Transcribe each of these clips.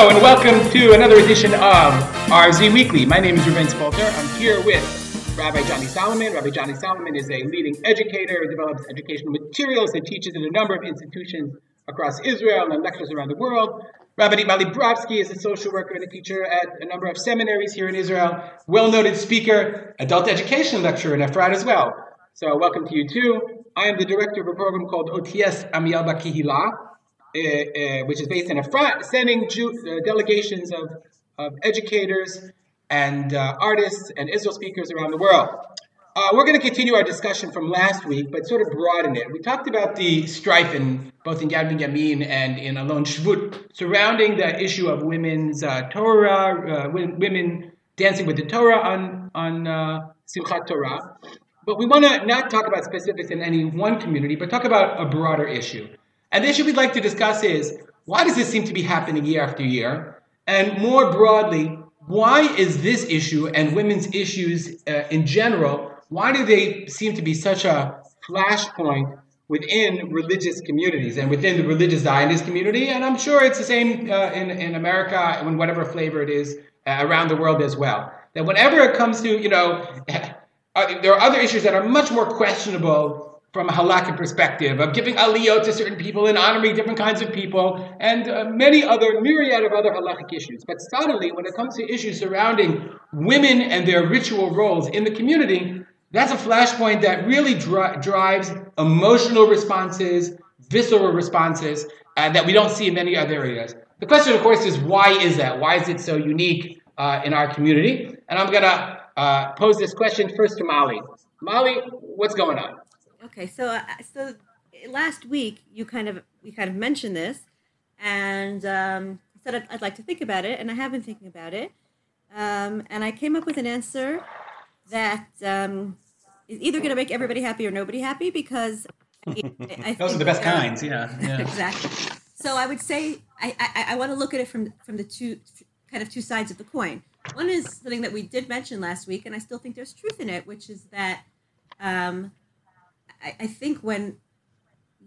Hello and welcome to another edition of RZ Weekly. My name is Reuven Spolter. I'm here with Rabbi Johnny Solomon. Rabbi Johnny Solomon is a leading educator who develops educational materials and teaches in a number of institutions across Israel and lectures around the world. Rabbi Mali Brofsky is a social worker and a teacher at a number of seminaries here in Israel. Well-noted speaker, adult education lecturer in Efrat as well. So welcome to you too. I am the director of a program called OTS Amiel Bakihila, which is based in Efrat, sending Jew, uh, delegations of, of educators and uh, artists and Israel speakers around the world. Uh, we're going to continue our discussion from last week, but sort of broaden it. We talked about the strife in both in Yad Binyamin and in Alon Shvut surrounding the issue of women's uh, Torah, uh, women dancing with the Torah on on uh, Simchat Torah. But we want to not talk about specifics in any one community, but talk about a broader issue. And the issue we'd like to discuss is why does this seem to be happening year after year? And more broadly, why is this issue and women's issues uh, in general, why do they seem to be such a flashpoint within religious communities and within the religious Zionist community? And I'm sure it's the same uh, in, in America and whatever flavor it is uh, around the world as well. That whenever it comes to, you know, uh, there are other issues that are much more questionable from a halakhic perspective of giving aliyot to certain people and honoring different kinds of people and uh, many other myriad of other halakhic issues. But suddenly, when it comes to issues surrounding women and their ritual roles in the community, that's a flashpoint that really dri- drives emotional responses, visceral responses uh, that we don't see in many other areas. The question, of course, is why is that? Why is it so unique uh, in our community? And I'm going to uh, pose this question first to Mali. Mali, what's going on? Okay, so uh, so last week you kind of we kind of mentioned this, and um, said I'd, I'd, like to think about it, and I have been thinking about it, um, and I came up with an answer that um, is either going to make everybody happy or nobody happy because it, I those are the best kinds. Yeah, yeah. exactly. So I would say I, I, I want to look at it from from the two kind of two sides of the coin. One is something that we did mention last week, and I still think there's truth in it, which is that um, I, I think when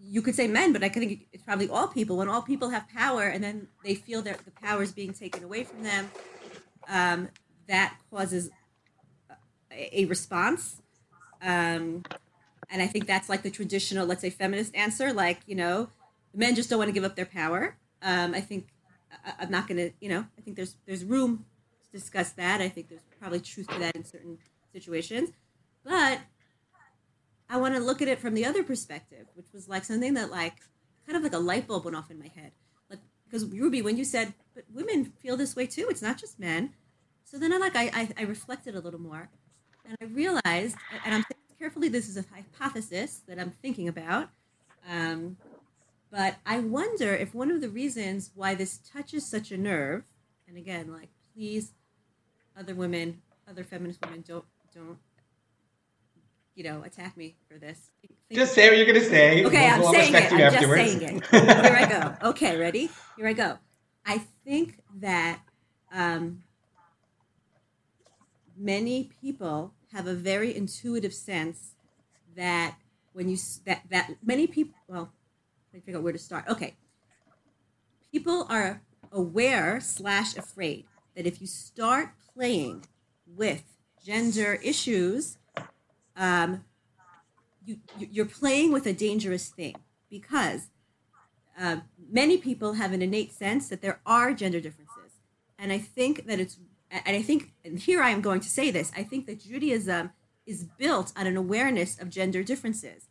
you could say men, but I think it's probably all people. When all people have power and then they feel that the power is being taken away from them, um, that causes a, response. Um, and I think that's like the traditional, let's say, feminist answer. Like, you know, men just don't want to give up their power. Um, I think I, am not going to, you know, I think there's there's room to discuss that. I think there's probably truth to that in certain situations. But I want to look at it from the other perspective, which was like something that like kind of like a light bulb went off in my head. Like because Ruby, when you said, but women feel this way too. It's not just men. So then I like I, I, I reflected a little more, and I realized, and I'm thinking carefully, this is a hypothesis that I'm thinking about. Um, but I wonder if one of the reasons why this touches such a nerve, and again, like please, other women, other feminist women, don't don't you know, attack me for this. Just say what you're going to say. Okay, we'll, I'm we'll saying it. I'm afterwards. just saying it. Here I go. Okay, ready? Here I go. I think that um, many people have a very intuitive sense that when you that that many people well, let me figure out where to start. Okay, people are aware slash afraid that if you start playing with gender issues um, you, you're playing with a dangerous thing because uh, many people have an innate sense that there are gender differences. And I think that it's, and I think, and here I am going to say this, I think that Judaism is built on an awareness of gender differences.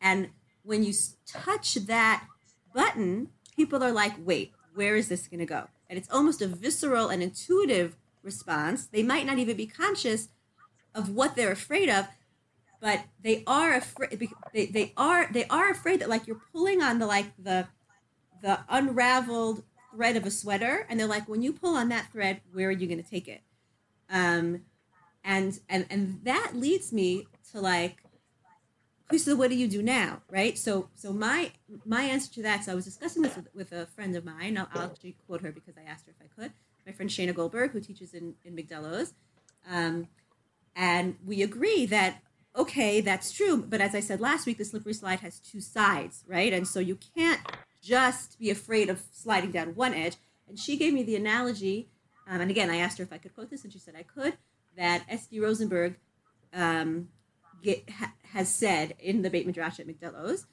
And when you touch that button, people are like, wait, where is this going to go? And it's almost a visceral and intuitive response. They might not even be conscious of what they're afraid of, but they are afraid they, they are they are afraid that like you're pulling on the like the the unraveled thread of a sweater and they're like when you pull on that thread where are you going to take it? Um and and and that leads me to like so what do you do now? Right? So so my my answer to that so i was discussing this with, with a friend of mine I'll, I'll, actually quote her because i asked her if i could my friend shana goldberg who teaches in in Migdal Oz um, and we agree that okay, that's true. But as I said last week, the slippery slide has two sides, right? And so you can't just be afraid of sliding down one edge. And she gave me the analogy, um, and again, I asked her if I could quote this, and she said I could, that Esty Rosenberg um, get, ha, has said in the Beit Midrash at Migdal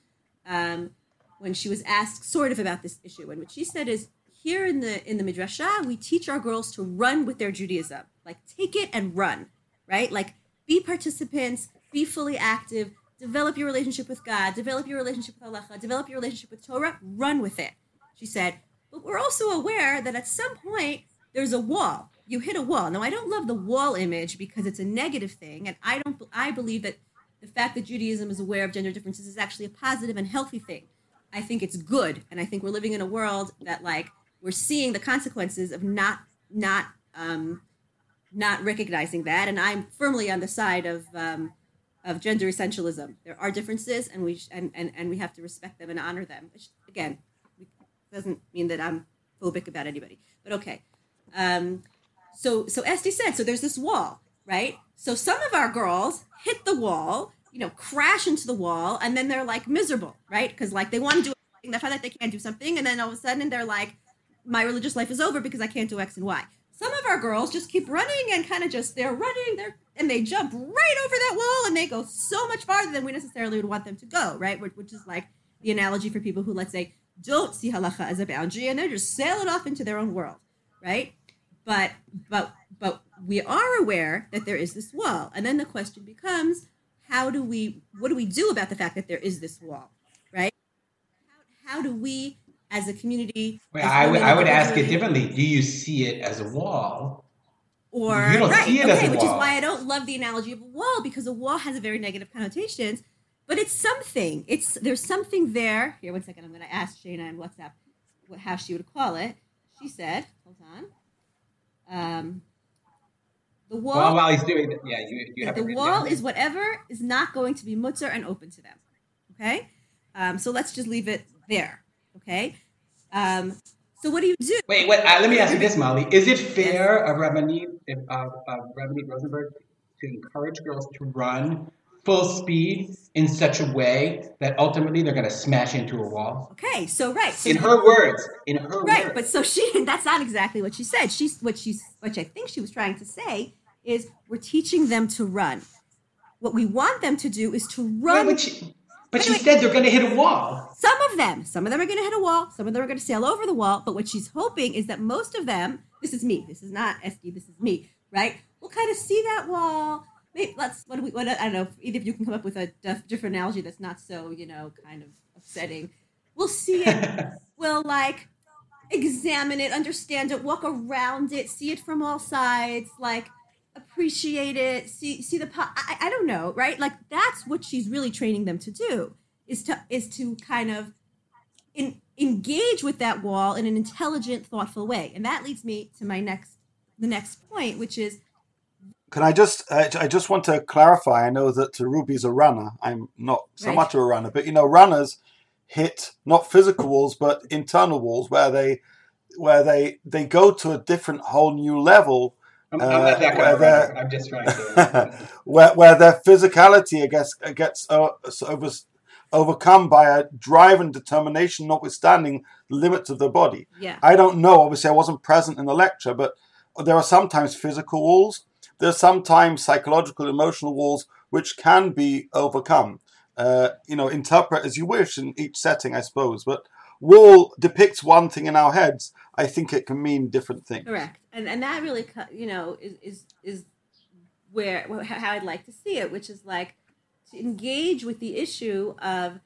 um, when she was asked sort of about this issue. And what she said is, here in the in the midrasha, we teach our girls to run with their Judaism, like take it and run, right? Like be participants, be fully active, develop your relationship with God, develop your relationship with Allah, develop your relationship with Torah, run with it. She said, but we're also aware that at some point there's a wall. You hit a wall. Now I don't love the wall image because it's a negative thing, and I don't. I believe that the fact that Judaism is aware of gender differences is actually a positive and healthy thing. I think it's good, and I think we're living in a world that like we're seeing the consequences of not not um, not recognizing that. And I'm firmly on the side of um, of gender essentialism. There are differences, and we sh- and, and and we have to respect them and honor them. Which, again, doesn't mean that I'm phobic about anybody, but okay. Um, so so Esty said so. There's this wall, right? So some of our girls hit the wall, you know, crash into the wall, and then they're like miserable, right? Because like they want to do something, they find that they can't do something, and then all of a sudden they're like, my religious life is over because I can't do X and Y. Some of our girls just keep running and kind of just they're running, they're and they jump right over that wall and they go so much farther than we necessarily would want them to go, right? Which is like the analogy for people who let's say don't see halacha as a boundary and they're just sailing off into their own world, right? But but but we are aware that there is this wall, and then the question becomes, how do we what do we do about the fact that there is this wall, right? How, how do we as a community. Wait, I would, I would ask it differently. Do you see it as a wall? Or right, okay, which wall. is why I don't love the analogy of a wall because a wall has a very negative connotations, but it's something. It's there's something there. Here, one second. I'm going to ask Shayna on WhatsApp what, how she would call it. She said, "Hold on." Um, the wall. Well, while he's doing it, yeah, you, you have the wall is whatever is not going to be mutter and open to them. Okay, um, so let's just leave it there. Okay, um, so what do you do? Wait, wait. Uh, let me ask you this, Mali. Is it fair of Rabbanit, of, of Rabbanit Rosenberg to encourage girls to run full speed in such a way that ultimately they're going to smash into a wall? Okay, so right. So In her words, in her right, words. but so she that's not exactly what she said. She's what she's what I think she was trying to say is we're teaching them to run. What we want them to do is to run. she, but she said they're going to hit a wall. Some of them, some of them are going to hit a wall, some of them are going to sail over the wall. But what she's hoping is that most of them, this is me, this is not Esty, this is me, right? We'll kind of see that wall. Maybe let's, what do we, what, I don't know, either of you can come up with a different analogy that's not so, you know, kind of upsetting. We'll see it, we'll like examine it, understand it, walk around it, see it from all sides, like appreciate it, see see the po- I, I don't know, right? Like that's what she's really training them to do is to is to kind of in, engage with that wall in an intelligent, thoughtful way. And that leads me to my next the next point, which is Can I just? I I just want to clarify. I know that Ruby's a runner. I'm not so Right. much of a runner, but you know, runners hit not physical walls but internal walls where they where they they go to a different whole new level I'm, I'm not that Uh, kind of where. I'm just trying to. where where their physicality I guess gets uh, over, overcome by a drive and determination notwithstanding the limits of their body. yeah. I don't know. Obviously, I wasn't present in the lecture, but there are sometimes physical walls. There are sometimes psychological, emotional walls which can be overcome. Uh, you know, interpret as you wish in each setting, I suppose. But wall depicts one thing in our heads. I think it can mean different things. Correct, and and that really, you know, is is is where how I'd like to see it, which is like to engage with the issue of,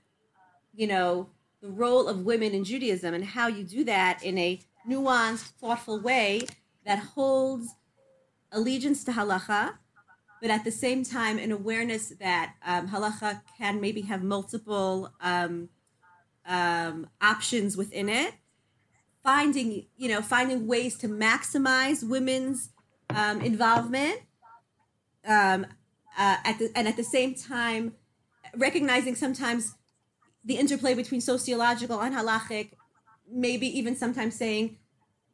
you know, the role of women in Judaism and how you do that in a nuanced, thoughtful way that holds allegiance to halacha, but at the same time an awareness that um, halacha can maybe have multiple um, um, options within it finding you know finding ways to maximize women's um, involvement um, uh, at the, and at the same time recognizing sometimes the interplay between sociological and halachic maybe even sometimes saying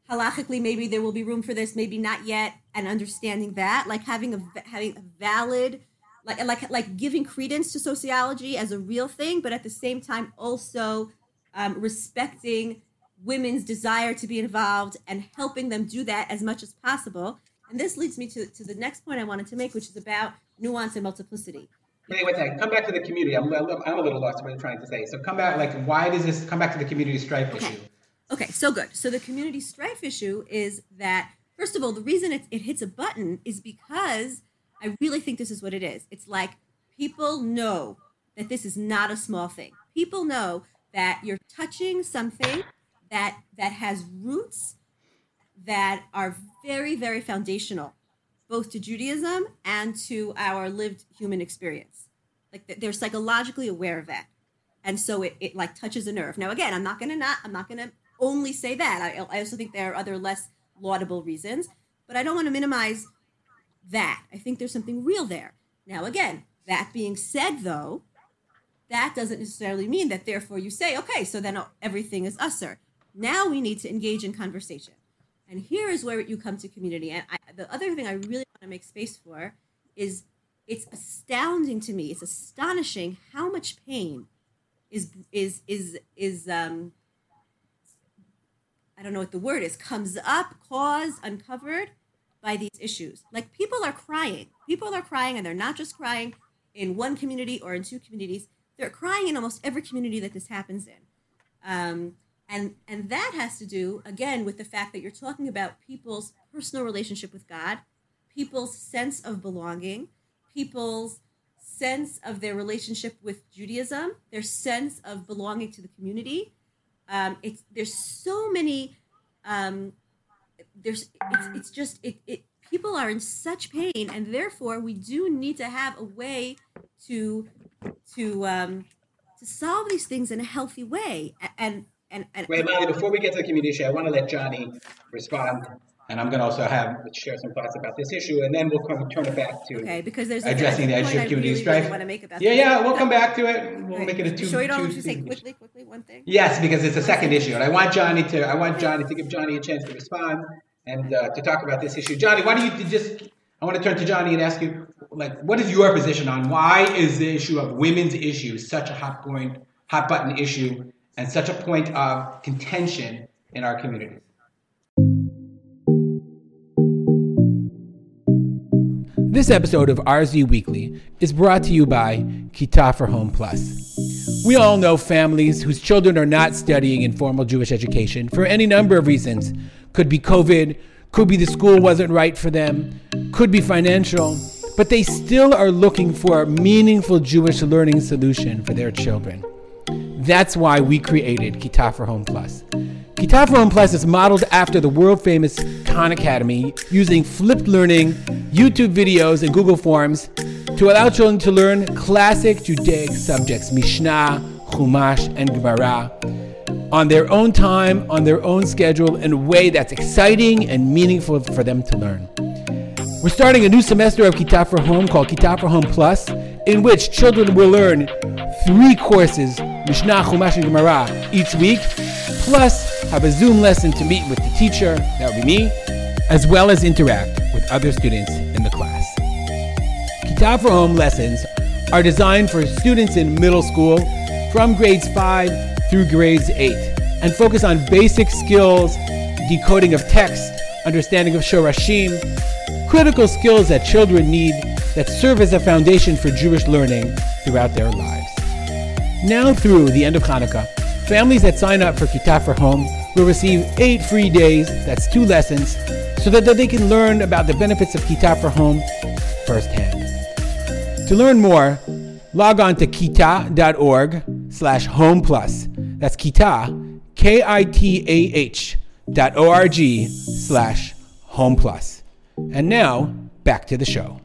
halachically maybe there will be room for this maybe not yet and understanding that like having a having a valid like like like giving credence to sociology as a real thing but at the same time also um, respecting women's desire to be involved and helping them do that as much as possible. And this leads me to, to the next point I wanted to make, which is about nuance and multiplicity. Wait, wait a second. Come back to the community. I'm, I'm a little lost what you're trying to say. So come back, like, why does this come back to the community strife Okay. issue? Okay, so good. So the community strife issue is that first of all, the reason it, it hits a button is because I really think this is what it is. It's like people know that this is not a small thing. People know that you're touching something that that has roots that are very very foundational both to Judaism and to our lived human experience. Like they're psychologically aware of that. And so it, it like touches a nerve. Now again i'm not gonna not i'm not gonna only say that. I, I also think there are other less laudable reasons but i don't want to minimize that. I think there's something real there. Now again that being said though that doesn't necessarily mean that therefore you say okay so then everything is usser now we need to engage in conversation and here is where you come to community and I, the other thing i really want to make space for is it's astounding to me it's astonishing how much pain is is is is um I don't know what the word is comes up, caused, uncovered by these issues. Like people are crying. People are crying and they're not just crying in one community or in two communities. They're crying in almost every community that this happens in. Um, and and that has to do again with the fact that you're talking about people's personal relationship with God, people's sense of belonging, people's sense of their relationship with Judaism, their sense of belonging to the community. Um, it's there's so many. Um, there's it's, it's just it, it people are in such pain, and therefore we do need to have a way to to um, to solve these things in a healthy way. And and and Wait, Mali, before we get to the community issue, I want to let Johnny respond. And I'm going to also have share some thoughts about this issue, and then we'll come turn it back to okay, because there's addressing the issue of community really, strife. really Yeah, yeah, we'll come back to it. We'll make it a two. Sure, you don't two- say quickly, quickly one thing. Yes, because it's a second issue, and I want Johnny to. I want Johnny to give Johnny a chance to respond and uh, to talk about this issue. Johnny, why don't you just? I want to turn to Johnny and ask you, like, what is your position on why is the issue of women's issues such a hot point, hot button issue, and such a point of contention in our communities? This episode of RZ Weekly is brought to you by Kitah for Home Plus. We all know families whose children are not studying in formal Jewish education for any number of reasons. Could be COVID, could be the school wasn't right for them, could be financial, but they still are looking for a meaningful Jewish learning solution for their children. That's why we created Kitah for Home Plus. Kitah for Home Plus is modeled after the world famous Khan Academy using flipped learning, YouTube videos, and Google Forms to allow children to learn classic Judaic subjects, Mishnah, Chumash, and Gemara, on their own time, on their own schedule, in a way that's exciting and meaningful for them to learn. We're starting a new semester of Kitah for Home called Kitah for Home Plus, in which children will learn three courses, Mishnah, Chumash, and Gemara, each week, plus have a Zoom lesson to meet with the teacher, that would be me, as well as interact with other students in the class. Kitah for Home lessons are designed for students in middle school from grades 5 through grades 8 and focus on basic skills, decoding of text, understanding of Shorashim, critical skills that children need that serve as a foundation for Jewish learning throughout their lives. Now through the end of Hanukkah, families that sign up for Kitah for Home will receive eight free days, that's two lessons, so that, they can learn about the benefits of Kitah for Home firsthand. To learn more, log on to kitah.org slash home plus. That's kitah, K-I-T-A-H dot O-R-G slash home plus. And now, back to the show.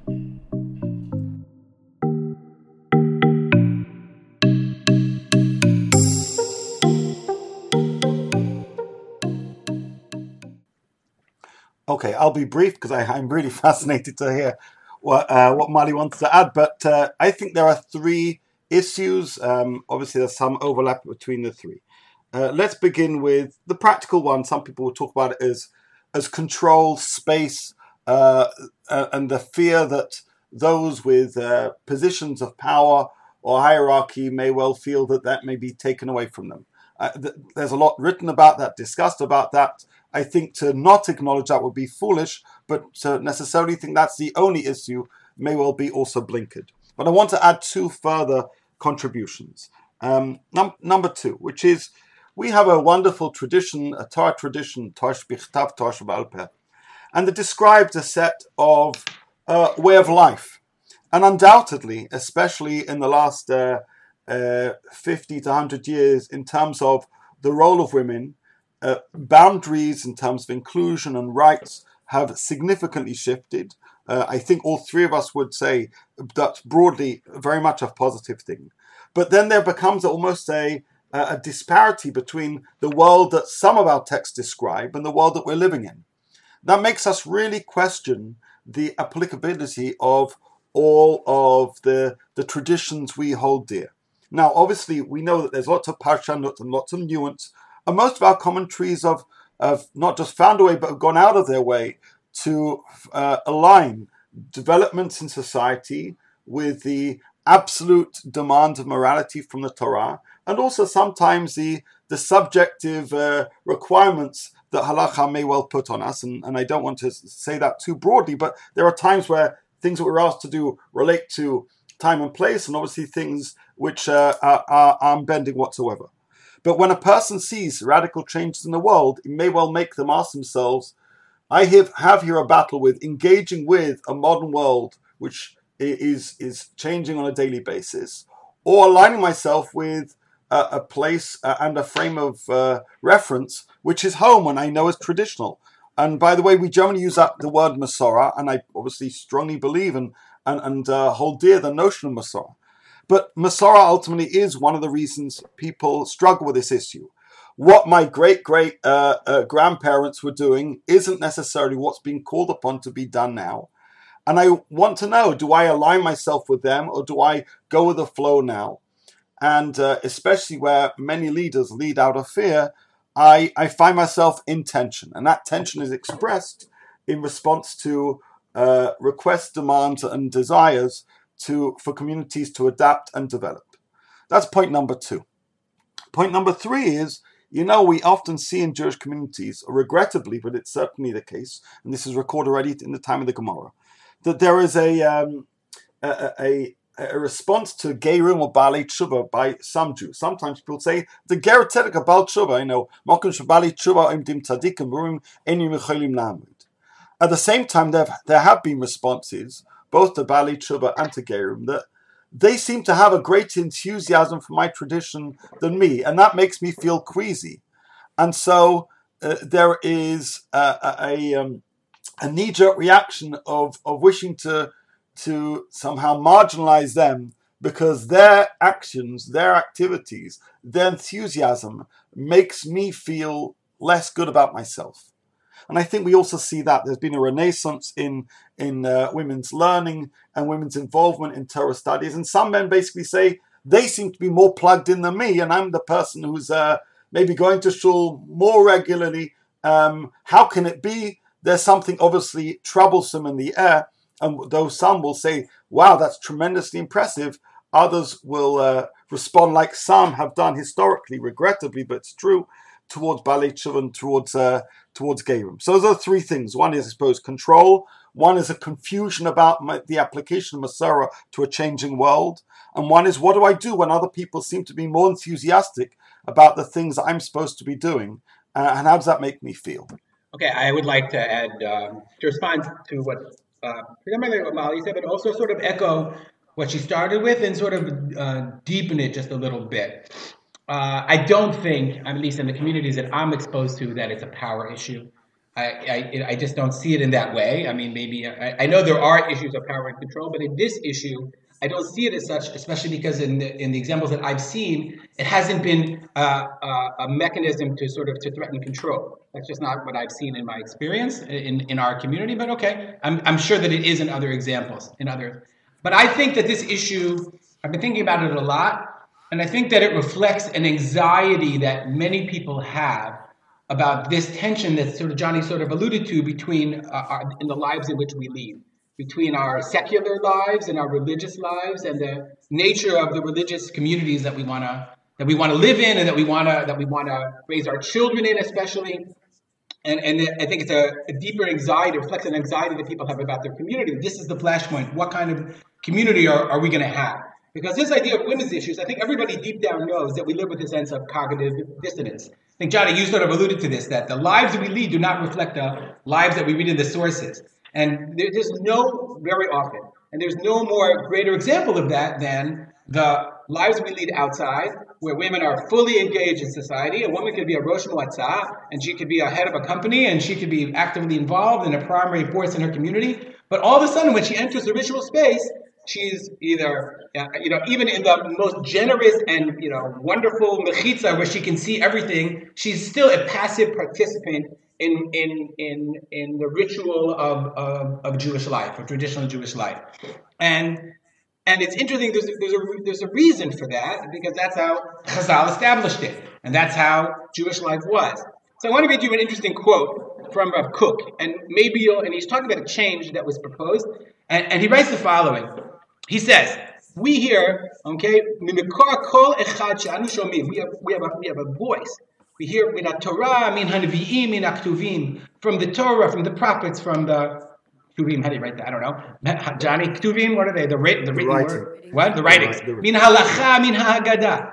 Okay, I'll be brief because I'm really fascinated to hear what uh, what Mali wants to add. But uh, I think there are three issues. Um, obviously, there's some overlap between the three. Uh, let's begin with the practical one. Some people will talk about it as as control, space, uh, uh, and the fear that those with uh, positions of power or hierarchy may well feel that that may be taken away from them. Uh, th- there's a lot written about that, discussed about that. I think to not acknowledge that would be foolish, but to necessarily think that's the only issue may well be also blinkered. But I want to add two further contributions. Um, num- number two, which is we have a wonderful tradition, a Torah tradition, Tosh Bichtav, Tosh Balpeh, and it describes a set of uh, way of life. And undoubtedly, especially in the last uh, uh, 50 to 100 years, in terms of the role of women, uh, boundaries in terms of inclusion and rights have significantly shifted. Uh, I think all three of us would say that's broadly very much a positive thing. But then there becomes almost a, a disparity between the world that some of our texts describe and the world that we're living in. That makes us really question the applicability of all of the, the traditions we hold dear. Now, obviously, we know that there's lots of parshanut and lots of nuance, and most of our commentaries have, have not just found a way, but have gone out of their way to uh, align developments in society with the absolute demand of morality from the Torah, and also sometimes the the subjective uh, requirements that halacha may well put on us. And, and I don't want to say that too broadly, but there are times where things that we're asked to do relate to time and place, and obviously things which uh, are, are unbending whatsoever. But when a person sees radical changes in the world, it may well make them ask themselves, I have, have here a battle with engaging with a modern world which is is changing on a daily basis, or aligning myself with a, a place and a frame of uh, reference which is home and I know is traditional. And by the way, we generally use that the word Masorah, and I obviously strongly believe and and, and uh, hold dear the notion of Masorah. But Masorah ultimately is one of the reasons people struggle with this issue. What my great great uh, uh, grandparents were doing isn't necessarily what's being called upon to be done now. And I want to know do I align myself with them or do I go with the flow now? And uh, especially where many leaders lead out of fear, I, I find myself in tension. And that tension is expressed in response to uh, requests, demands, and desires to, for communities to adapt and develop. That's point number two. Point number three is you know, we often see in Jewish communities, regrettably, but it's certainly the case, and this is recorded already in the time of the Gemara, that there is a um, a, a, a, response to gay Gerim or Baalei Tshuva by some Jews. Sometimes people say the Ger Tzedek about Tshuva, you know, Mokum Shabali Tshuva Im Dim Tzadikim Burim Enim Mecholim Lamud. At the same time, there there have been responses both to Baalei Tshuva and to Gerim that they seem to have a greater enthusiasm for my tradition than me, and that makes me feel queasy. And so uh, there is a, a, um, a knee-jerk reaction of, of wishing to to somehow marginalize them because their actions, their activities, their enthusiasm makes me feel less good about myself. And I think we also see that there's been a renaissance in in uh, women's learning and women's involvement in Torah studies. And some men basically say they seem to be more plugged in than me, and I'm the person who's uh, maybe going to shul more regularly. Um, how can it be? There's something obviously troublesome in the air. And though some will say, wow, that's tremendously impressive, others will uh, respond like some have done historically, regrettably, but it's true, towards Balei and towards uh, towards Gerim. So those are three things. One is, I suppose, control. One is a confusion about the application of Masorah to a changing world. And one is, what do I do when other people seem to be more enthusiastic about the things I'm supposed to be doing? Uh, and how does that make me feel? Okay, I would like to add, um, to respond to what uh, what Mali said, but also sort of echo what she started with and sort of uh, deepen it just a little bit. Uh, I don't think, at least in the communities that I'm exposed to, that it's a power issue. I, I, I just don't see it in that way. I mean, maybe I, I, know there are issues of power and control, but in this issue, I don't see it as such, especially because in the, in the examples that I've seen, it hasn't been uh, uh, a mechanism to sort of to threaten control. That's just not what I've seen in my experience in, in our community. But okay, I'm, I'm sure that it is in other examples, in other. But I think that this issue, I've been thinking about it a lot. And I think that it reflects an anxiety that many people have about this tension that sort of Johnny sort of alluded to between uh, our, in the lives in which we lead, between our secular lives and our religious lives, and the nature of the religious communities that we want to that we want to live in and that we want to that we want to raise our children in, especially. And, and I think it's a, a deeper anxiety, reflects an anxiety that people have about their community. This is the flashpoint. What kind of community are, are we going to have? Because this idea of women's issues, I think everybody deep down knows that we live with a sense of cognitive dissonance. I think, Johnny, you sort of alluded to this, that the lives that we lead do not reflect the lives that we read in the sources. And there's just no, very often, and there's no more greater example of that than the lives we lead outside, where women are fully engaged in society. A woman could be a Rosh Moatzah, and she could be a head of a company, and she could be actively involved in a primary force in her community. But all of a sudden, when she enters the ritual space, she's either, you know, even in the most generous and, you know, wonderful mechitza where she can see everything, she's still a passive participant in, in, in, in the ritual of, of, of Jewish life, or traditional Jewish life. And and it's interesting, there's there's, a, there's a reason for that, because that's how Chazal established it. And that's how Jewish life was. So I want to read you an interesting quote from Rav Kook. And maybe you'll, and he's talking about a change that was proposed. And, and he writes the following. He says, we hear, okay, we have, we have, a, we have a voice. We hear min Torah, min hanvi'im, min aktuvim, from the Torah, from the prophets, from the Ktuvim, how do you write that? I don't know. Johnny, Ktuvim, what are they? The, writ- the written writing. word? What? The writings. Min halacha, min ha'agada.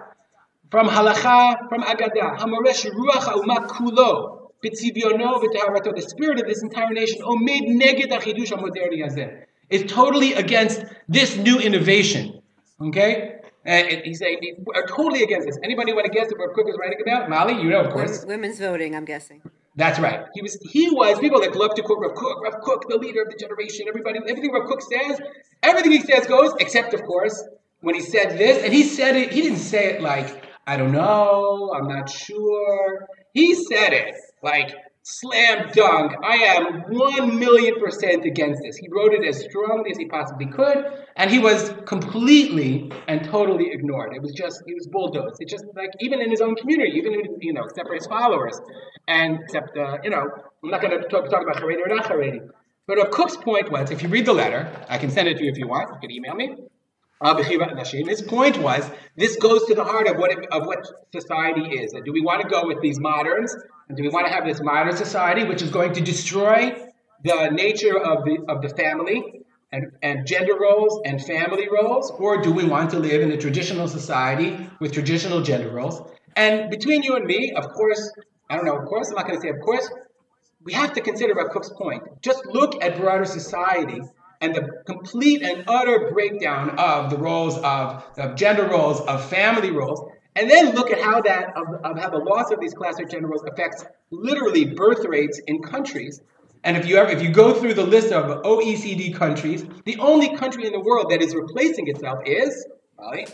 From halacha, from agada. Hamaresh ruach ha'umat kulo. B'tzivyono v'taharato. The spirit of this entire nation, omed neged achidush ha'moderni hazeh, is totally against this new innovation. Okay? And he's saying, are totally against this. Anybody want to guess what Kook is writing about? Mali, you know, of course. Women's voting, I'm guessing. That's right. He was he was people that love to quote Rav Kook, Rav Kook, the leader of the generation. Everybody, everything Rav Kook says, everything he says goes, except of course when he said this, and he said it. He didn't say it like I don't know, I'm not sure. He said it like slam dunk. I am one million percent against this. He wrote it as strongly as he possibly could, and he was completely and totally ignored. It was just he was bulldozed. It just like even in his own community, even in, you know, except for his followers, and except uh, you know, I'm not going to talk, talk about Haredi or not Haredi. But Kook's point was, if you read the letter, I can send it to you if you want. You can email me. His point was this goes to the heart of what it, of what society is. And do we want to go with these moderns? And do we want to have this modern society which is going to destroy the nature of the of the family and, and gender roles and family roles? Or do we want to live in a traditional society with traditional gender roles? And between you and me, of course, I don't know, of course, I'm not going to say of course, we have to consider about Kook's point. Just look at broader society and the complete and utter breakdown of the roles of, of gender roles, of family roles, and then look at how that of, of how the loss of these classic gender roles affects literally birth rates in countries. And if you ever, if you go through the list of OECD countries, the only country in the world that is replacing itself is Mali.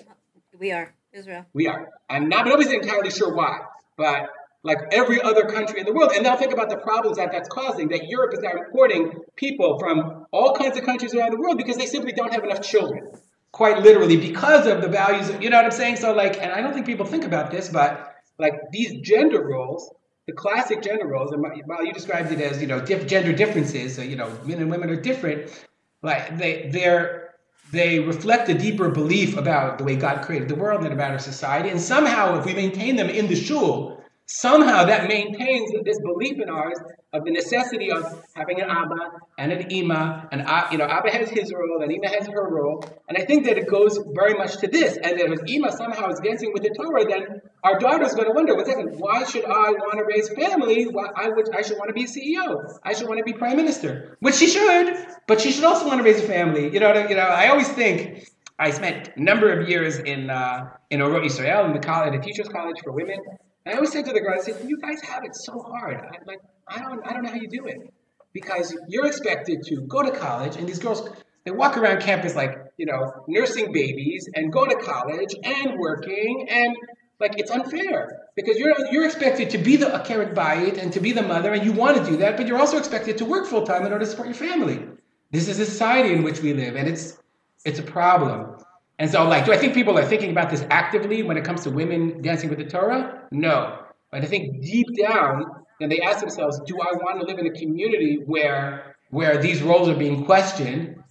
We are Israel. We are. I'm not nobody's entirely sure why, but like every other country in the world. And now think about the problems that that's causing, that Europe is now importing people from all kinds of countries around the world because they simply don't have enough children. Quite literally, because of the values, of, you know what I'm saying? So, like, and I don't think people think about this, but like these gender roles, the classic gender roles, and while you described it as, you know, diff- gender differences, so, you know, men and women are different, like, they, they're, they reflect a deeper belief about the way God created the world and about our society. And somehow, if we maintain them in the shul, somehow that maintains this belief in ours of the necessity of having an Abba and an Ima, and you know, Abba has his role and Ima has her role, and I think that it goes very much to this. And that if Ima somehow is dancing with the Torah, then our daughter is going to wonder, one second, why should I want to raise family? Why I would, I should want to be CEO. I should want to be prime minister, which she should, but she should also want to raise a family. You know, you know, I always think. I spent a number of years in uh, in Orot Israel, in the college, the teachers' college for women, I always say to the girls, I say, you guys have it so hard. I, like, I don't, I don't know how you do it because you're expected to go to college, and these girls, they walk around campus like, you know, nursing babies and go to college and working, and like it's unfair because you're you're expected to be the akeret bayit and to be the mother, and you want to do that, but you're also expected to work full time in order to support your family. This is the society in which we live, and it's it's a problem. And so, like, do I think people are thinking about this actively when it comes to women dancing with the Torah? No. But I think deep down, then they ask themselves, do I want to live in a community where where these roles are being questioned?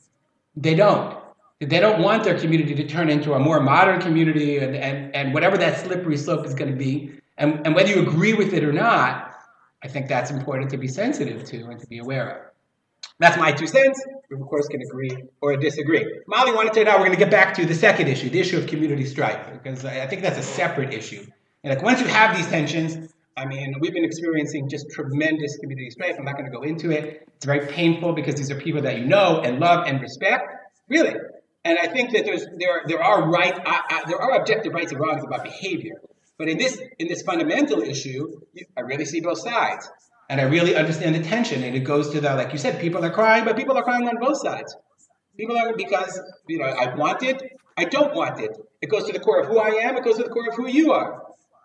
They don't. They don't want their community to turn into a more modern community and, and, and whatever that slippery slope is going to be. And, and whether you agree with it or not, I think that's important to be sensitive to and to be aware of. That's my two cents. Of course, can agree or disagree. Mali wanted to now we're going to get back to the second issue, the issue of community strife, because I think that's a separate issue. And like once you have these tensions, I mean, we've been experiencing just tremendous community strife. I'm not going to go into it. It's very painful because these are people that you know and love and respect, really. And I think that there's there there are right uh, uh, there are objective rights and wrongs about behavior. But in this in this fundamental issue, I really see both sides. And I really understand the tension. And it goes to the, like you said, people are crying, but people are crying on both sides. People are, because, you know, I want it, I don't want it. It goes to the core of who I am, it goes to the core of who you are.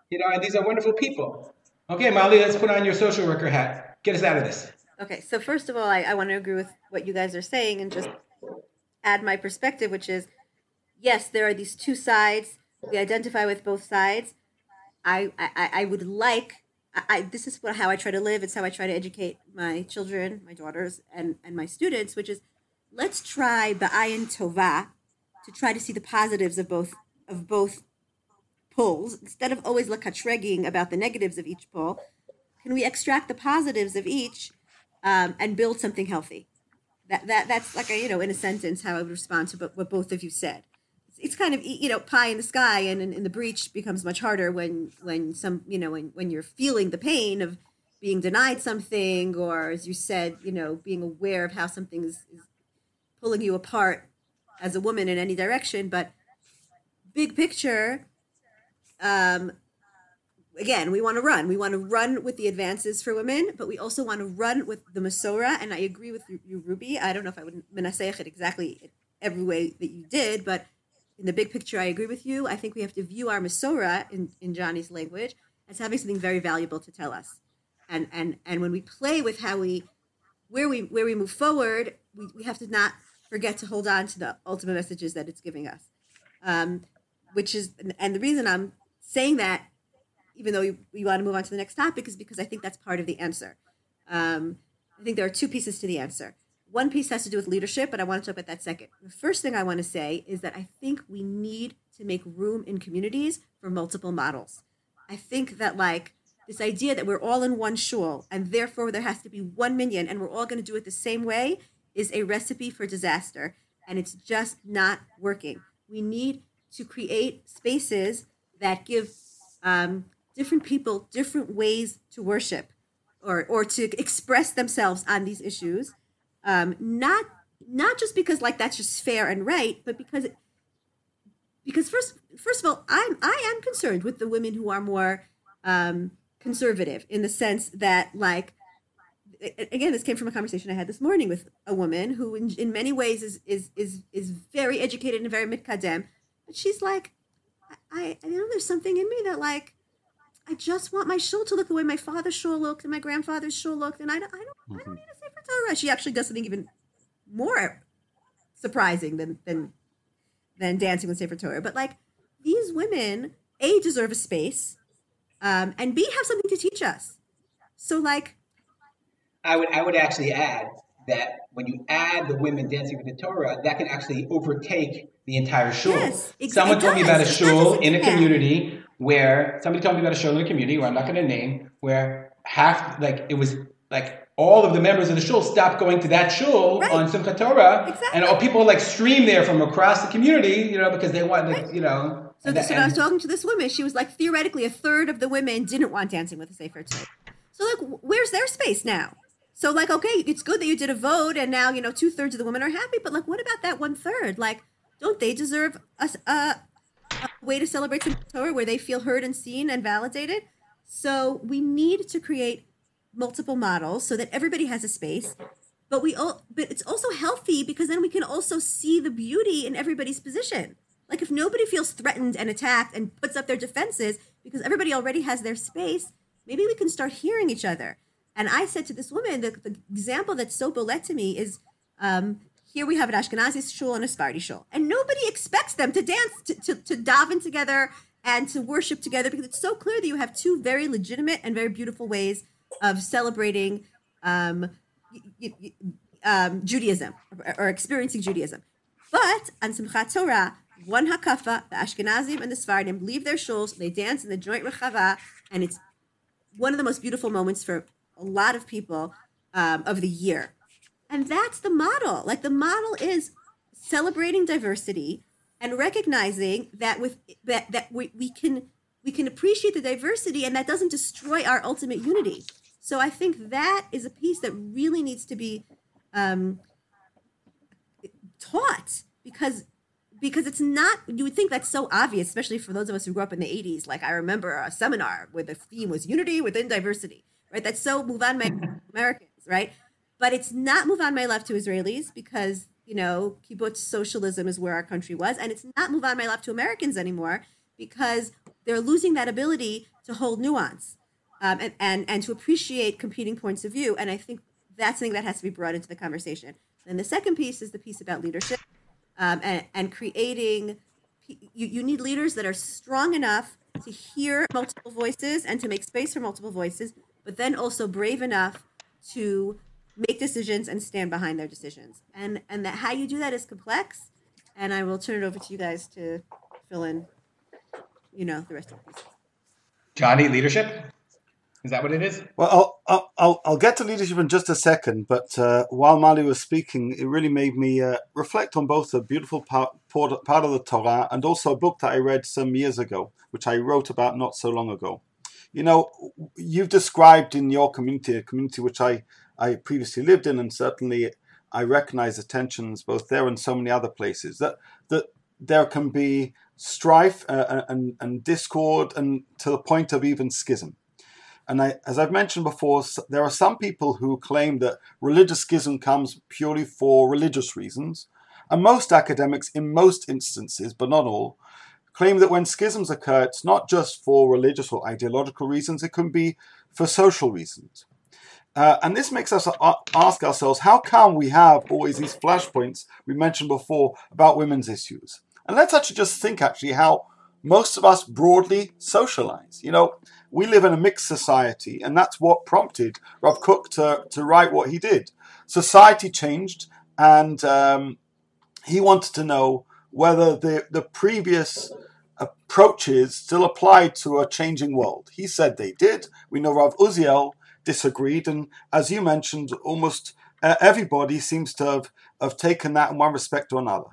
You know, and these are wonderful people. Okay, Mali, let's put on your social worker hat. Get us out of this. Okay, so first of all, I, I want to agree with what you guys are saying and just add my perspective, which is yes, there are these two sides. We identify with both sides. I, I, I would like I, this is what, how I try to live. It's how I try to educate my children, my daughters, and, and my students, which is let's try ba'ayin tova to try to see the positives of both of both poles instead of always lakatreging about the negatives of each pole. Can we extract the positives of each um, and build something healthy? That, that that's like a, you know in a sentence how I would respond to what both of you said it's kind of you know pie in the sky and in, in, the breach becomes much harder when when some you know when, when you're feeling the pain of being denied something or as you said you know being aware of how something is, is pulling you apart as a woman in any direction. But big picture um again we want to run. We want to run with the advances for women but we also want to run with the masora. And i agree with you ruby. I don't know if i would menasech it exactly every way that you did but in the big picture, I agree with you. I think we have to view our Masora, in, in Johnny's language, as having something very valuable to tell us. And, and, and when we play with how we, where we, where we move forward, we, we have to not forget to hold on to the ultimate messages that it's giving us. Um, which is, and the reason I'm saying that, even though we, want to move on to the next topic, is because I think that's part of the answer. Um, I think there are two pieces to the answer one piece has to do with leadership, but I want to talk about that second. The first thing I want to say is that I think we need to make room in communities for multiple models. I think that like this idea that we're all in one shul and therefore there has to be one minyan and we're all going to do it the same way is a recipe for disaster and it's just not working. We need to create spaces that give um, different people different ways to worship or, or to express themselves on these issues um, not not just because like that's just fair and right, but because it, because first first of all, I'm I am concerned with the women who are more um, conservative in the sense that like again this came from a conversation i had this morning with a woman who in, in many ways is is is is very educated and very mitkadem but she's like I, I know there's something in me that like i just want my shul to look the way my father's shul looked and my grandfather's shul looked and i don't i don't, mm-hmm. I don't need a Torah. She actually does something even more surprising than than than dancing with Sefer Torah. But like these women, a deserve a space, um, and b have something to teach us. So like, I would I would actually add that when you add the women dancing with the Torah, that can actually overtake the entire shul. Yes, it, Someone it told does. me about a shul in a community where somebody told me about a shul in a community where I'm not going to name where half like it was like all of the members of the shul stop going to that shul right. on Simchat Torah, exactly. and all people like stream there from across the community, you know, because they want, right. you know. So, this, I was talking to this woman. She was like, theoretically, a third of the women didn't want Dancing with the Sefer Torah. So, like, where's their space now? So, like, okay, it's good that you did a vote, and now you know two thirds of the women are happy. But like, what about that one third? Like, don't they deserve a, a, a way to celebrate the Torah where they feel heard and seen and validated? So, we need to create multiple models so that everybody has a space. But we all but it's also healthy because then we can also see the beauty in everybody's position. Like if nobody feels threatened and attacked and puts up their defenses because everybody already has their space maybe we can start hearing each other. And i said to this woman the, the example that's so bullet to me is um, here we have an ashkenazi shul and a sephardi shul. And nobody expects them to dance to, to, to daven together and to worship together because it's so clear that you have two very legitimate and very beautiful ways of celebrating um, um, Judaism or, or experiencing Judaism. But on Simchat Torah, one hakafa, the Ashkenazim and the Sephardim leave their shuls, they dance in the joint rechava, and it's one of the most beautiful moments for a lot of people um, of the year. And that's the model. Like the model is celebrating diversity and recognizing that with that that we, we can we can appreciate the diversity and that doesn't destroy our ultimate unity. So I think that is a piece that really needs to be um, taught because because it's not you would think that's so obvious especially for those of us who grew up in the 80s like i remember a seminar where the theme was unity within diversity right? That's so move on my americans right? But it's not move on my left to israelis because you know kibbutz socialism is where our country was. And it's not move on my left to americans anymore because they're losing that ability to hold nuance um, and, and and to appreciate competing points of view and i think that's something that has to be brought into the conversation and the second piece is the piece about leadership um, and, and creating. You, you need leaders that are strong enough to hear multiple voices and to make space for multiple voices, but then also brave enough to make decisions and stand behind their decisions. And and that how you do that is complex. And I will turn it over to you guys to fill in, you know, the rest of the pieces. Johnny, leadership. Is that what it is? Well, I'll, I'll, I'll get to leadership in just a second, but uh, while Mali was speaking, it really made me uh, reflect on both a beautiful part, part of the Torah and also a book that I read some years ago, which I wrote about not so long ago. You know, you've described in your community, a community which I, I previously lived in, and certainly I recognize the tensions both there and so many other places, that, that there can be strife uh, and, and discord and to the point of even schism. And I, as I've mentioned before, there are some people who claim that religious schism comes purely for religious reasons. And most academics, in most instances, but not all, claim that when schisms occur, it's not just for religious or ideological reasons, it can be for social reasons. Uh, and this makes us ask ourselves how come we have always these flashpoints we mentioned before about women's issues? And let's actually just think actually how most of us broadly socialize. You know, we live in a mixed society, and that's what prompted Rav Kook to, to write what he did. Society changed, and um, he wanted to know whether the, the previous approaches still applied to a changing world. He said they did. We know Rav Uziel disagreed, and as you mentioned, almost uh, everybody seems to have, have taken that in one respect or another.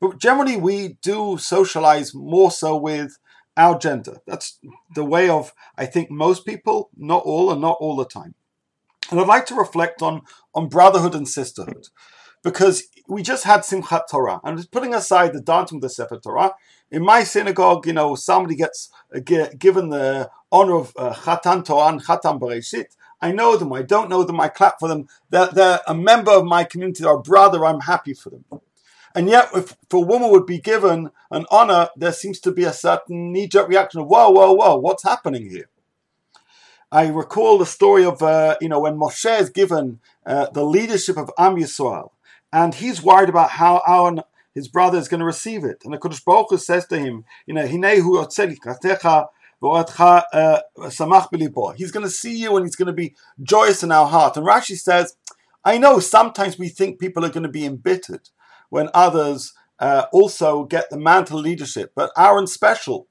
But generally, we do socialize more so with our gender. That's the way of, I think, most people, not all and not all the time. And I'd like to reflect on, on brotherhood and sisterhood because we just had Simchat Torah. And putting aside the dancing of the Sefer Torah, in my synagogue, you know, somebody gets uh, given the honor of uh, Chatan and Chatan Bereshit. I know them, I don't know them, I clap for them. They're, they're a member of my community, they're a brother, I'm happy for them. And yet, if, if a woman would be given an honor, there seems to be a certain knee jerk reaction of, whoa, whoa, whoa, what's happening here? I recall the story of, uh, you know, when Moshe is given uh, the leadership of Am Yisrael, and he's worried about how Aaron, his brother, is going to receive it. And the Kodesh Baruch Hu says to him, you know, uh, He's going to see you and he's going to be joyous in our heart. And Rashi says, I know sometimes we think people are going to be embittered when others uh, also get the mantle leadership. But Aaron's special.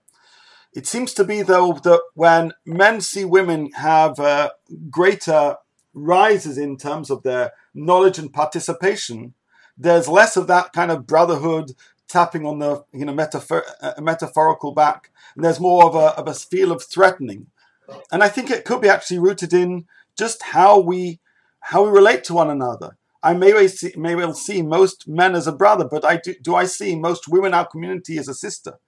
It seems to be, though, that when men see women have uh, greater rises in terms of their knowledge and participation, there's less of that kind of brotherhood tapping on the you know metaphor- uh, metaphorical back, and there's more of a, of a feel of threatening. And I think it could be actually rooted in just how we how we relate to one another. I may well see, may well see most men as a brother, but I do, do I see most women our community as a sister?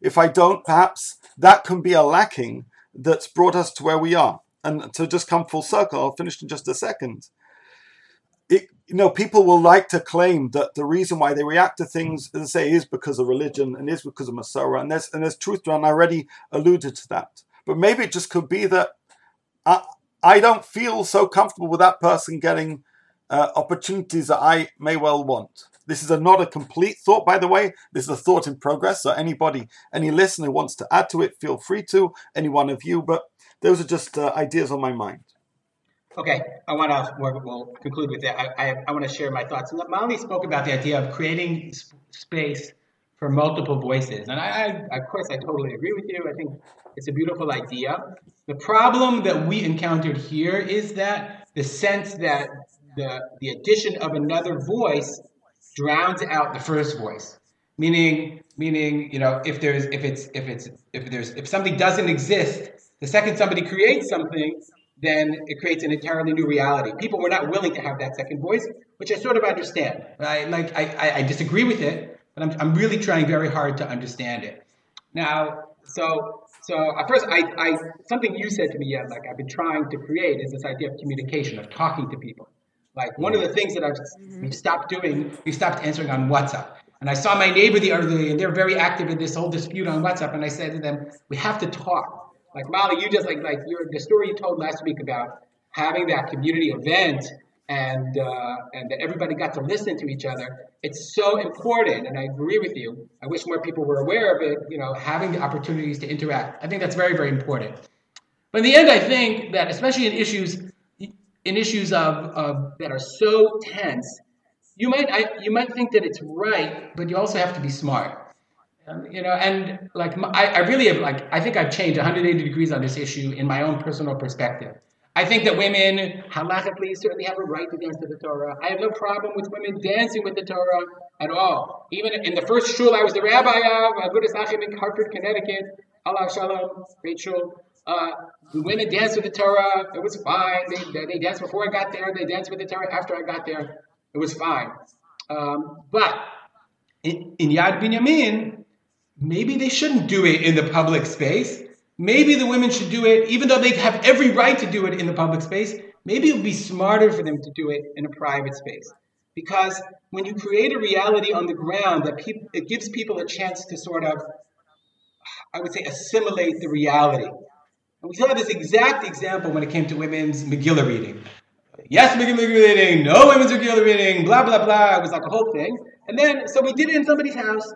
If I don't, perhaps that can be a lacking that's brought us to where we are. And to just come full circle, I'll finish in just a second. It, you know, people will like to claim that the reason why they react to things, as I say, is because of religion and is because of Masorah, and there's and there's truth to it, and I already alluded to that. But maybe it just could be that I, I don't feel so comfortable with that person getting uh, opportunities that I may well want. This is a, not a complete thought, by the way. This is a thought in progress. So anybody, any listener who wants to add to it, feel free to. Any one of you, but those are just uh, ideas on my mind. Okay, I want to. We'll conclude with that. I, I, I want to share my thoughts. Mali spoke about the idea of creating space for multiple voices, and I, I, of course, I totally agree with you. I think it's a beautiful idea. The problem that we encountered here is that the sense that the the addition of another voice drowns out the first voice. Meaning, meaning, you know, if there's if it's if it's if there's if something doesn't exist, the second somebody creates something, then it creates an entirely new reality. People were not willing to have that second voice, which I sort of understand. I like I, I, disagree with it, but I'm, I'm really trying very hard to understand it. Now, so so at first, I, I something you said to me, yeah, like I've been trying to create is this idea of communication, of talking to people. Like one of the things that I've mm-hmm. we've stopped doing, we stopped answering on WhatsApp. And I saw my neighbor the other day, and they're very active in this whole dispute on WhatsApp. And I said to them, we have to talk. Like Mali, you just like like your the story you told last week about having that community event and uh, and that everybody got to listen to each other. It's so important, and I agree with you. I wish more people were aware of it. You know, having the opportunities to interact. I think that's very very important. But in the end, I think that especially in issues in issues of, of that are so tense, you might I, you might think that it's right, but you also have to be smart. You know, and like I, I really have like I think I've changed 180 degrees on this issue in my own personal perspective. I think that women halachically certainly have a right to dance to the Torah. I have no problem with women dancing with the Torah at all. Even in the first shul I was the rabbi of, uh, Agudas Achim in Hartford, Connecticut, Allah Shalom, shul. Uh, the women danced with the Torah. It was fine. They, they danced before I got there. They danced with the Torah after I got there. It was fine. Um, but in, in Yad Binyamin, maybe they shouldn't do it in the public space. Maybe the women should do it, even though they have every right to do it in the public space. Maybe it would be smarter for them to do it in a private space. Because when you create a reality on the ground that people, it gives people a chance to sort of, I would say, assimilate the reality. And we saw this exact example when it came to women's Megillah reading. Yes, Megillah reading, no women's Megillah reading, blah, blah, blah. It was like a whole thing. And then, so we did it in somebody's house.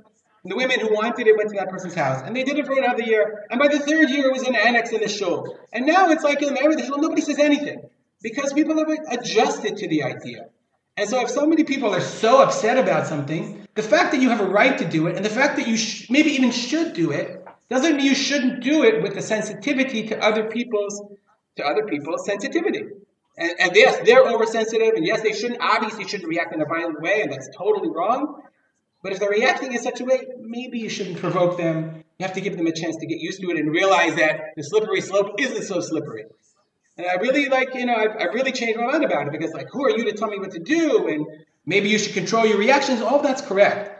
The women who wanted it went to that person's house. And they did it for another year. And by the third year, it was an annex in the shul. And now it's like in every shul, nobody says anything. Because people have adjusted to the idea. And so if so many people are so upset about something, the fact that you have a right to do it, and the fact that you sh- maybe even should do it, doesn't mean you shouldn't do it with the sensitivity to other people's to other people's sensitivity. And, and yes, they're oversensitive, and yes, they shouldn't obviously shouldn't react in a violent way, and that's totally wrong. But if they're reacting in such a way, maybe you shouldn't provoke them. You have to give them a chance to get used to it and realize that the slippery slope isn't so slippery. And I really like, you know, I've, I've really changed my mind about it because, like, who are you to tell me what to do? And maybe you should control your reactions. All that's correct.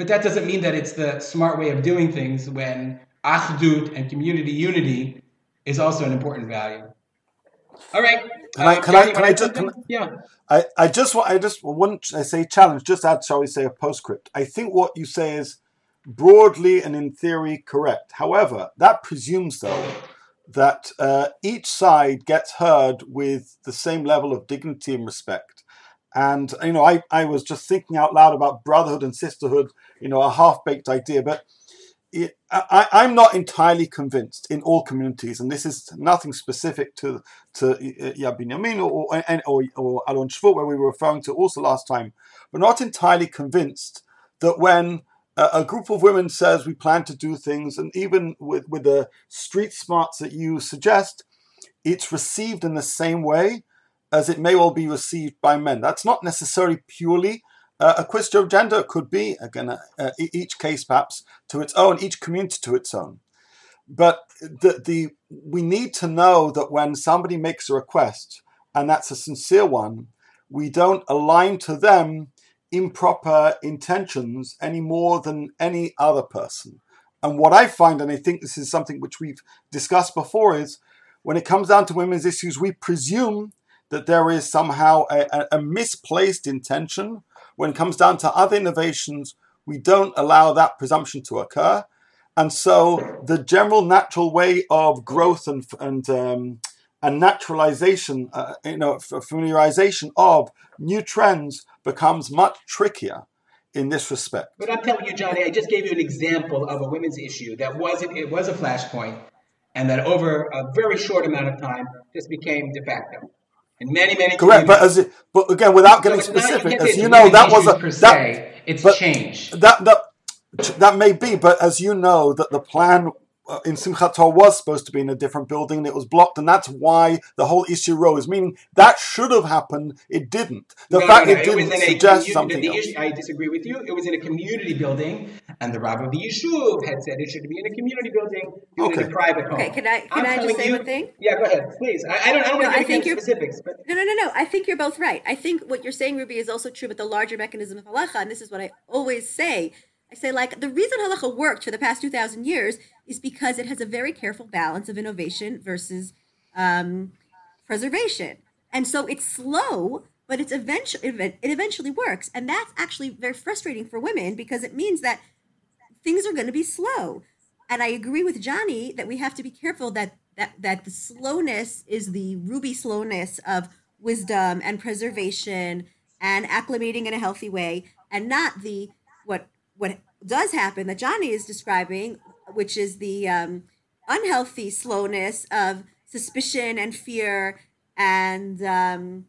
But that doesn't mean that it's the smart way of doing things when achdut and community unity is also an important value. All right. Can I? Uh, can I? Can I just? Can, yeah. I, I just want. I just wouldn't. I say challenge. Just add, shall we say, a postscript. I think what you say is broadly and in theory correct. However, that presumes though that uh, each side gets heard with the same level of dignity and respect. And you know, I, I was just thinking out loud about brotherhood and sisterhood, you know, a half baked idea, but it, I, I'm not entirely convinced in all communities, and this is nothing specific to to Binyamin or or, or, or Alon Shvut, where we were referring to also last time. We're not entirely convinced that when a group of women says we plan to do things, and even with with the street smarts that you suggest, it's received in the same way as it may well be received by men. That's not necessarily purely uh, a question of gender. Could be, again, uh, uh, each case perhaps to its own, each community to its own. But the, the, we need to know that when somebody makes a request, and that's a sincere one, we don't align to them improper intentions any more than any other person. And what I find, and I think this is something which we've discussed before, is when it comes down to women's issues, we presume that there is somehow a, a, misplaced intention. When it comes down to other innovations, we don't allow that presumption to occur. And so the general natural way of growth and, and, um, and naturalization, uh, you know, familiarization of new trends becomes much trickier in this respect. But I'm telling you, Johnny, I just gave you an example of a women's issue that wasn't, it was a flashpoint and that over a very short amount of time just became de facto. In many, many Correct, but as it, but again, without getting So it's specific, as you know, that was a per that, se, it's but- change. that that that may be, but as you know, that the plan Uh, in Simchat Torah was supposed to be in a different building and it was blocked, and that's why the whole issue rose. Meaning that should have happened, it didn't. The No, fact no, no, it was didn't in a suggests community- something the else. issue- I disagree with you. It was in a community building, and the rabbi of the yeshuv had said it should be in a community building, do in Okay. a private home. Okay, can I- can I'm I just say you- one thing? Yeah, go ahead, please. I, I don't. I don't No, want to I get think into you're- specifics, but No, no, no, no. I think you're both right. I think what you're saying, Ruby, is also true but the larger mechanism of halacha, and this is what I always say. I say, like, the reason halacha worked for the past 2,000 years is because it has a very careful balance of innovation versus um, preservation. And so it's slow, but it's eventually, it eventually works. And that's actually very frustrating for women because it means that things are going to be slow. And I agree with Johnny that we have to be careful that that that the slowness is the ruby slowness of wisdom and preservation and acclimating in a healthy way, and not the what what does happen that Johnny is describing, which is the um, unhealthy slowness of suspicion and fear and um,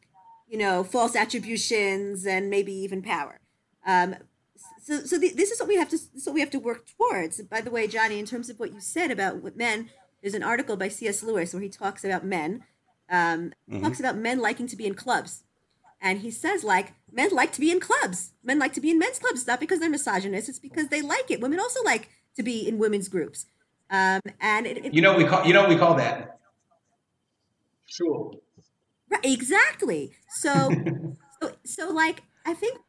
you know false attributions and maybe even power. Um, so so the, this is what we have to this is what we have to work towards. By the way johnny in terms of what you said about men there's an article by cs lewis where he talks about men. Um, he talks about men liking to be in clubs and he says like men like to be in clubs men like to be in men's clubs it's not because they're misogynist it's because they like it women also like to be in women's groups um, and it, it- you know what we call you know what we call that. Sure. Right, exactly. So, so, so, like, I think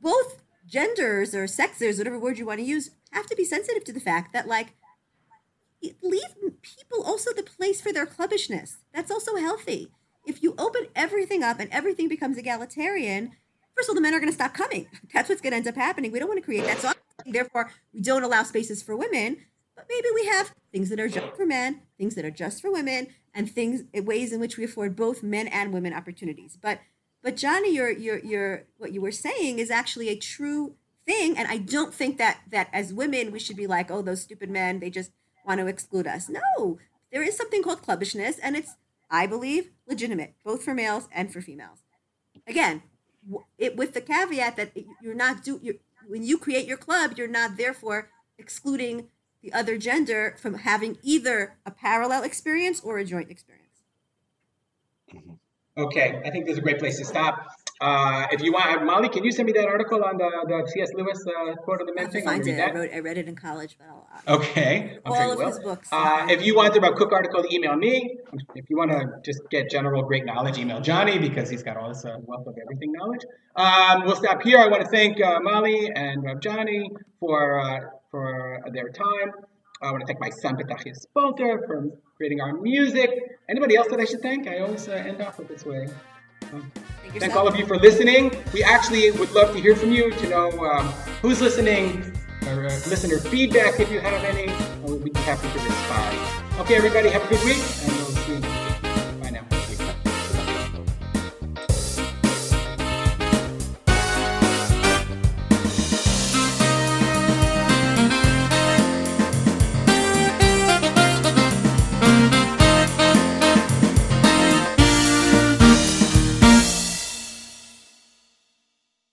both genders or sexes, whatever word you want to use, have to be sensitive to the fact that, like, leave people also the place for their clubbishness. That's also healthy. If you open everything up and everything becomes egalitarian, first of all, the men are going to stop coming. That's what's going to end up happening. We don't want to create that. So, therefore, we don't allow spaces for women. But maybe we have things that are just for men, things that are just for women, and things eh, ways in which we afford both men and women opportunities. But but Johnny, your your your what you were saying is actually a true thing, and I don't think that that as women we should be like, oh, those stupid men, they just want to exclude us. No, there is something called clubbishness, and it's I believe legitimate, both for males and for females. Again, it with the caveat that you're not do you're, when you create your club, you're not therefore excluding the other gender from having either a parallel experience or a joint experience. Mm-hmm. Okay, I think this is a great place to stop. Uh, if you want, Mali, can you send me that article on the, the C.S. Lewis uh, quote of the I men thing? Find it. I wrote I read it in college, but I'll, uh, Okay, I'm All sure of will. his books. Uh, if you want the Kook article, email me. If you want to just get general great knowledge, email Johnny because he's got all this uh, wealth of everything knowledge. Um, we'll stop here. I want to thank uh, Mali and uh, Johnny for uh, for their time. I want to thank my son Petachia Spolter for creating our music. Anybody else that I should thank? I always uh, end off with this way. Thank Thank all of you for listening. We actually would love to hear from you to know um, who's listening, or uh, listener feedback if you have any. and We'd be happy to respond. Okay, everybody, have a good week,